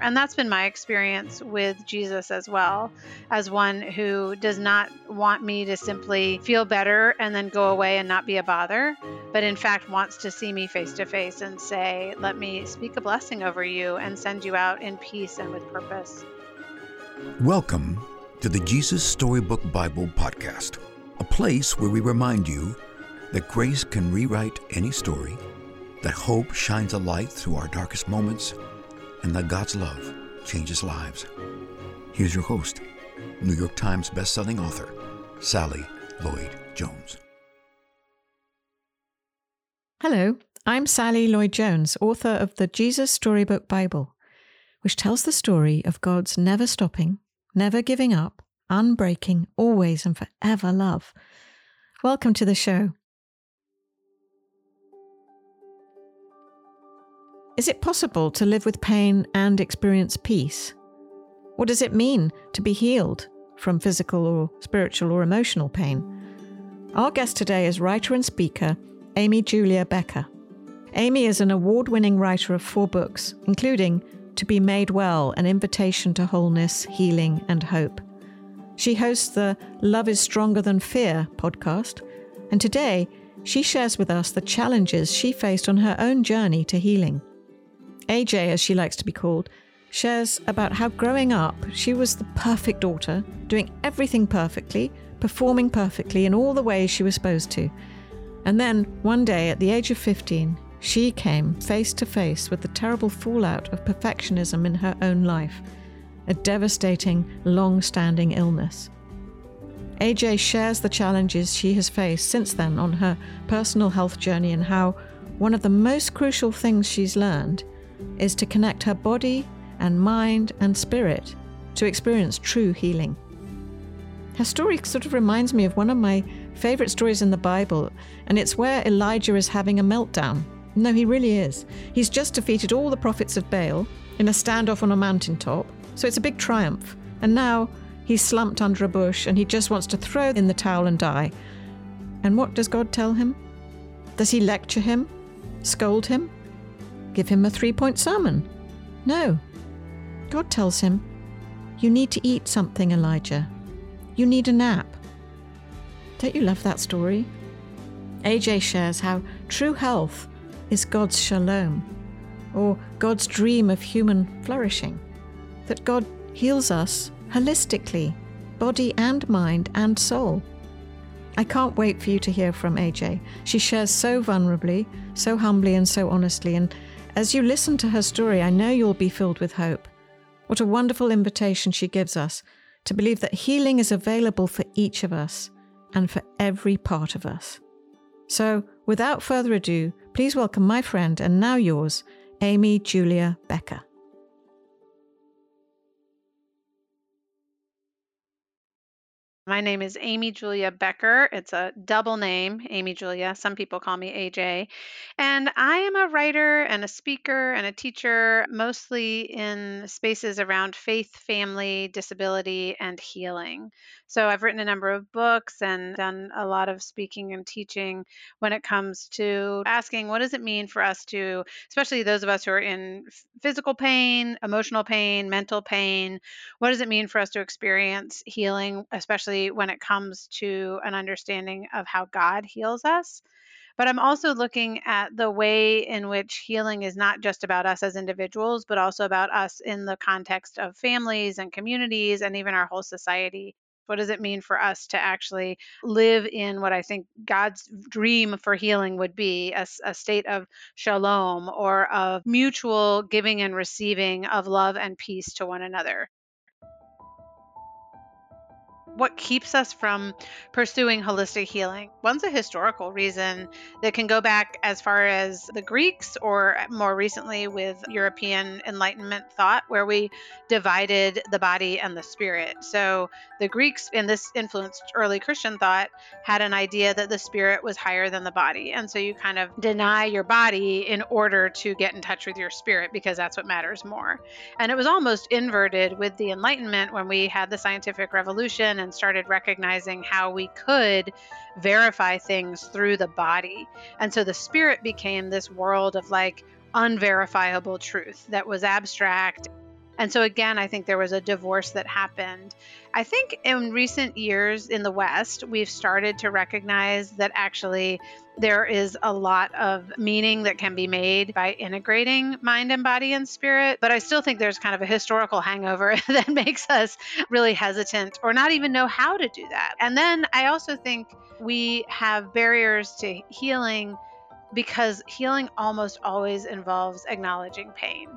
And that's been my experience with Jesus as well, as one who does not want me to simply feel better and then go away and not be a bother, but in fact wants to see me face to face and say, Let me speak a blessing over you and send you out in peace and with purpose. Welcome to the Jesus Storybook Bible Podcast, a place where we remind you that grace can rewrite any story, that hope shines a light through our darkest moments and that God's love changes lives. Here's your host, New York Times bestselling author, Sally Lloyd Jones. Hello, I'm Sally Lloyd Jones, author of the Jesus Storybook Bible, which tells the story of God's never stopping, never giving up, unbreaking, always and forever love. Welcome to the show. Is it possible to live with pain and experience peace? What does it mean to be healed from physical or spiritual or emotional pain? Our guest today is writer and speaker Amy Julia Becker. Amy is an award winning writer of four books, including To Be Made Well An Invitation to Wholeness, Healing, and Hope. She hosts the Love is Stronger Than Fear podcast, and today she shares with us the challenges she faced on her own journey to healing. AJ, as she likes to be called, shares about how growing up, she was the perfect daughter, doing everything perfectly, performing perfectly in all the ways she was supposed to. And then, one day at the age of 15, she came face to face with the terrible fallout of perfectionism in her own life, a devastating, long standing illness. AJ shares the challenges she has faced since then on her personal health journey and how one of the most crucial things she's learned is to connect her body and mind and spirit to experience true healing. Her story sort of reminds me of one of my favorite stories in the Bible, and it's where Elijah is having a meltdown. No, he really is. He's just defeated all the prophets of Baal in a standoff on a mountaintop, so it's a big triumph. And now he's slumped under a bush and he just wants to throw in the towel and die. And what does God tell him? Does he lecture him? Scold him? Give him a three point sermon. No. God tells him, You need to eat something, Elijah. You need a nap. Don't you love that story? AJ shares how true health is God's shalom, or God's dream of human flourishing. That God heals us holistically, body and mind and soul. I can't wait for you to hear from AJ. She shares so vulnerably, so humbly, and so honestly, and as you listen to her story, I know you'll be filled with hope. What a wonderful invitation she gives us to believe that healing is available for each of us and for every part of us. So, without further ado, please welcome my friend and now yours, Amy Julia Becker. My name is Amy Julia Becker. It's a double name, Amy Julia. Some people call me AJ. And I am a writer and a speaker and a teacher, mostly in spaces around faith, family, disability, and healing. So I've written a number of books and done a lot of speaking and teaching when it comes to asking what does it mean for us to, especially those of us who are in physical pain, emotional pain, mental pain, what does it mean for us to experience healing, especially when it comes to an understanding of how God heals us? But I'm also looking at the way in which healing is not just about us as individuals, but also about us in the context of families and communities and even our whole society. What does it mean for us to actually live in what I think God's dream for healing would be a, a, state of shalom or of mutual giving and receiving of love and peace to one another? What keeps us from pursuing holistic healing? One's a historical reason that can go back as far as the Greeks or more recently with European Enlightenment thought, where we divided the body and the spirit. So the Greeks, and this influenced early Christian thought, had an idea that the spirit was higher than the body. And so you kind of deny your body in order to get in touch with your spirit because that's what matters more. And it was almost inverted with the Enlightenment when we had the scientific revolution and started recognizing how we could verify things through the body. And so the spirit became this world of like unverifiable truth that was abstract And so, again, I think there was a divorce that happened. I think in recent years in the West, we've started to recognize that actually there is a lot of meaning that can be made by integrating mind and body and spirit. But I still think there's kind of a historical hangover that makes us really hesitant or not even know how to do that. And then I also think we have barriers to healing because healing almost always involves acknowledging pain.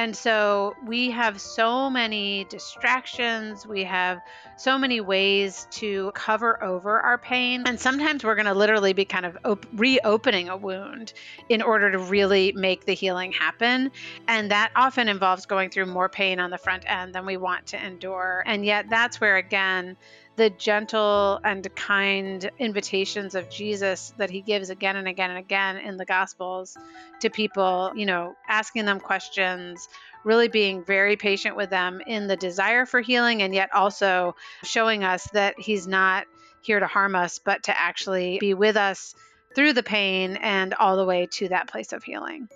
And so we have so many distractions. We have so many ways to cover over our pain. And sometimes we're going to literally be kind of op- reopening a wound in order to really make the healing happen. And that often involves going through more pain on the front end than we want to endure. And yet, that's where, again, the gentle and kind invitations of Jesus that he gives again and again and again in the Gospels to people, you know, asking them questions, really being very patient with them in the desire for healing, and yet also showing us that he's not here to harm us, but to actually be with us through the pain and all the way to that place of healing.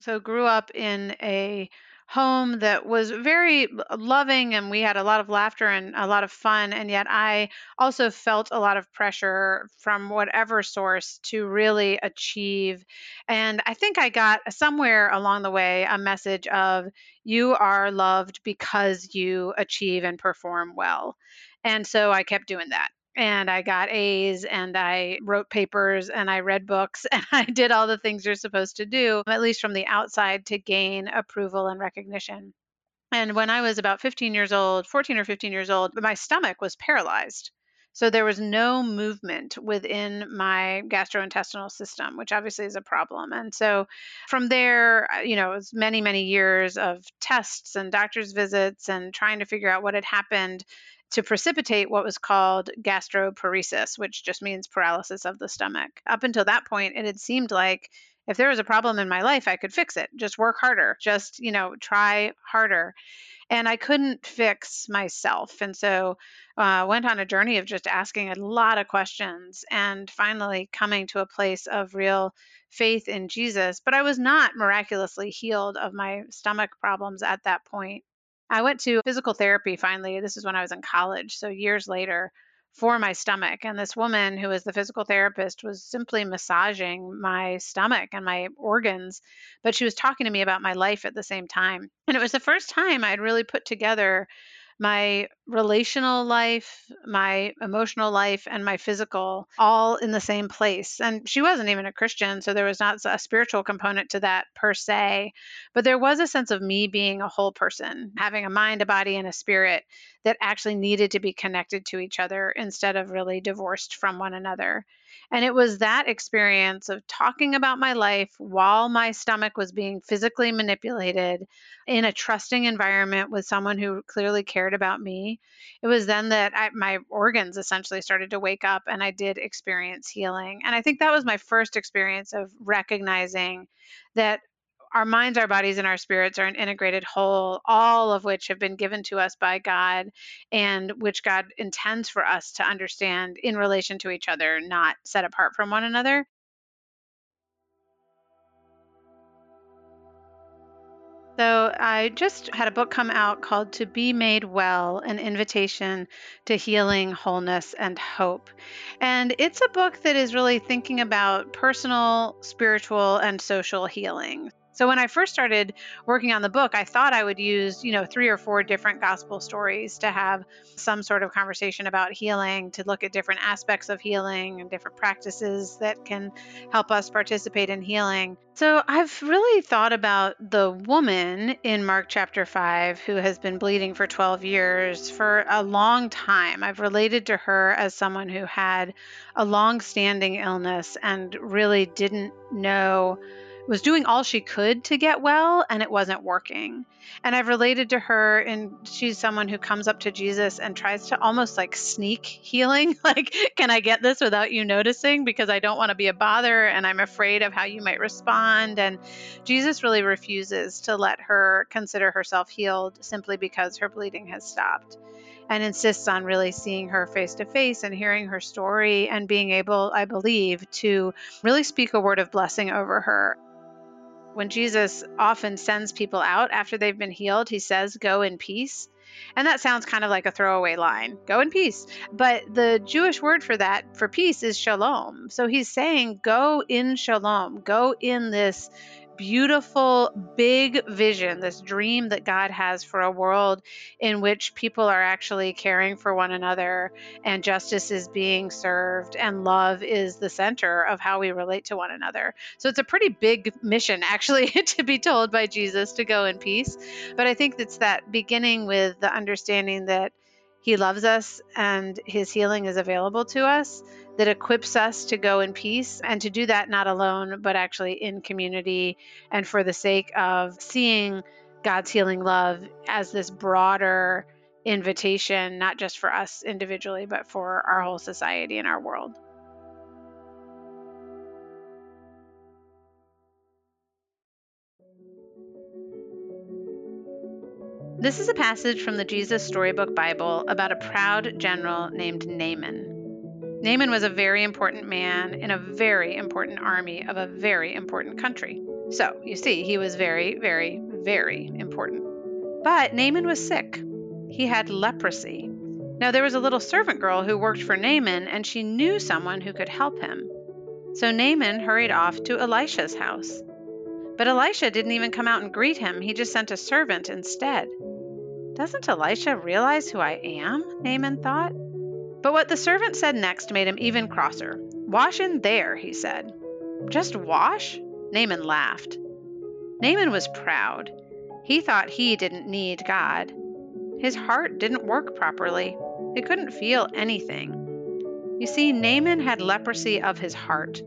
So, grew up in a home that was very loving and we had a lot of laughter and a lot of fun and yet i also felt a lot of pressure from whatever source to really achieve. And i think i got somewhere along the way a message of you are loved because you achieve and perform well. And so i kept doing that and I got A's and I wrote papers and I read books and I did all the things you're supposed to do, at least from the outside, to gain approval and recognition. And when I was about 15 years old, 14 or 15 years old, my stomach was paralyzed. So there was no movement within my gastrointestinal system, which obviously is a problem. And so from there, uh, you know, it was many, many years of tests and doctor's visits and trying to figure out what had happened to precipitate what was called gastroparesis, which just means paralysis of the stomach. Up until that point, it had seemed like if there was a problem in my life, I could fix it. Just work harder, just, you know, try harder. And I couldn't fix myself. And so uh, went on a journey of just asking a lot of questions and finally coming to a place of real faith in Jesus. But I was not miraculously healed of my stomach problems at that point. I went to physical therapy finally. This is when I was in college, so years later, for my stomach. And this woman who was the physical therapist was simply massaging my stomach and my organs, but she was talking to me about my life at the same time. And it was the first time I'd really put together my relational life, my emotional life, and my physical all in the same place. And she wasn't even a Christian, so there was not a spiritual component to that per se. But there was a sense of me being a whole person, having a mind, a body, and a spirit that actually needed to be connected to each other instead of really divorced from one another. And it was that experience of talking about my life while my stomach was being physically manipulated in a trusting environment with someone who clearly cared about me. It was then that I, my organs essentially started to wake up and I did experience healing. And I think that was my first experience of recognizing that our minds, our bodies, and our spirits are an integrated whole, all of which have been given to us by God and which God intends for us to understand in relation to each other, not set apart from one another. So, I just had a book come out called To Be Made Well An Invitation to Healing, Wholeness, and Hope. And it's a book that is really thinking about personal, spiritual, and social healing. So when I first started working on the book, I thought I would use, you know, three or four different gospel stories to have some sort of conversation about healing, to look at different aspects of healing and different practices that can help us participate in healing. So I've really thought about the woman in Mark chapter 5 who has been bleeding for 12 years for a long time. I've related to her as someone who had a long-standing illness and really didn't know was doing all she could to get well and it wasn't working. And I've related to her and she's someone who comes up to Jesus and tries to almost like sneak healing. like, can I get this without you noticing? Because I don't want to be a bother and I'm afraid of how you might respond. And Jesus really refuses to let her consider herself healed simply because her bleeding has stopped. and insists on really seeing her face to face and hearing her story and being able, I believe, to really speak a word of blessing over her. When Jesus often sends people out after they've been healed, he says, Go in peace. And that sounds kind of like a throwaway line go in peace. But the Jewish word for that, for peace, is shalom. So he's saying, Go in shalom, go in this beautiful, big vision, this dream that God has for a world in which people are actually caring for one another and justice is being served and love is the center of how we relate to one another. So it's a pretty big mission, actually, to be told by Jesus to go in peace. But I think it's that beginning with the understanding that he loves us and his healing is available to us that equips us to go in peace and to do that not alone, but actually in community and for the sake of seeing God's healing love as this broader invitation, not just for us individually, but for our whole society and our world. This is a passage from the Jesus Storybook Bible about a proud general named Naaman. Naaman was a very important man in a very important army of a very important country. So, you see, he was very, very, very important. But Naaman was sick. He had leprosy. Now, there was a little servant girl who worked for Naaman, and she knew someone who could help him. So Naaman hurried off to Elisha's house. But Elisha didn't even come out and greet him, he just sent a servant instead. Doesn't Elisha realize who I am? Naaman thought. But what the servant said next made him even crosser. Wash in there, he said. Just wash? Naaman laughed. Naaman was proud. He thought he didn't need God. His heart didn't work properly. It couldn't feel anything. You see, Naaman had leprosy of his heart.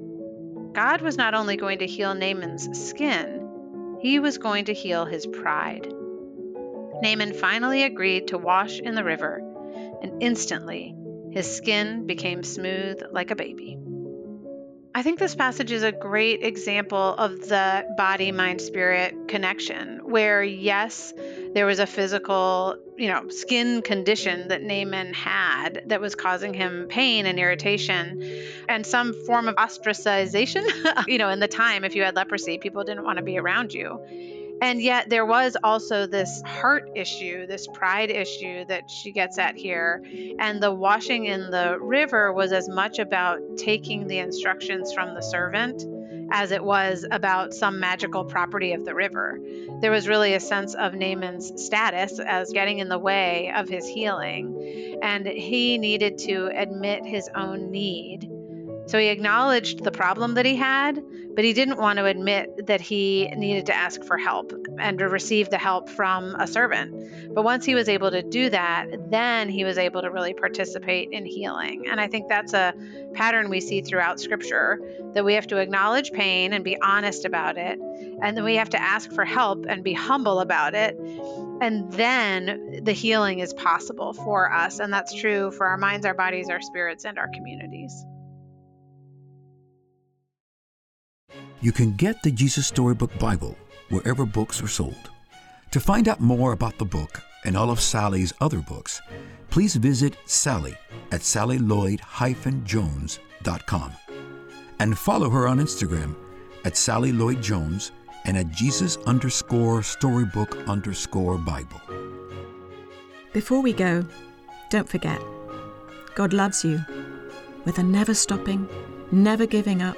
God was not only going to heal Naaman's skin, he was going to heal his pride. Naaman finally agreed to wash in the river, and instantly his skin became smooth like a baby. I think this passage is a great example of the body, mind, spirit connection, where yes, there was a physical, you know, skin condition that Naaman had that was causing him pain and irritation and some form of ostracization. you know, in the time, if you had leprosy, people didn't want to be around you. And yet, there was also this heart issue, this pride issue that she gets at here. And the washing in the river was as much about taking the instructions from the servant as it was about some magical property of the river. There was really a sense of Naaman's status as getting in the way of his healing. And he needed to admit his own need so he acknowledged the problem that he had, but he didn't want to admit that he needed to ask for help and to receive the help from a servant. But once he was able to do that, then he was able to really participate in healing. And I think that's a pattern we see throughout scripture that we have to acknowledge pain and be honest about it. And then we have to ask for help and be humble about it. And then the healing is possible for us. And that's true for our minds, our bodies, our spirits, and our communities. You can get the Jesus Storybook Bible wherever books are sold. To find out more about the book and all of Sally's other books, please visit Sally at sallylloyd-jones.com and follow her on Instagram at Sally Lloyd Jones and at Jesus underscore storybook underscore Bible. Before we go, don't forget, God loves you with a never stopping, never giving up,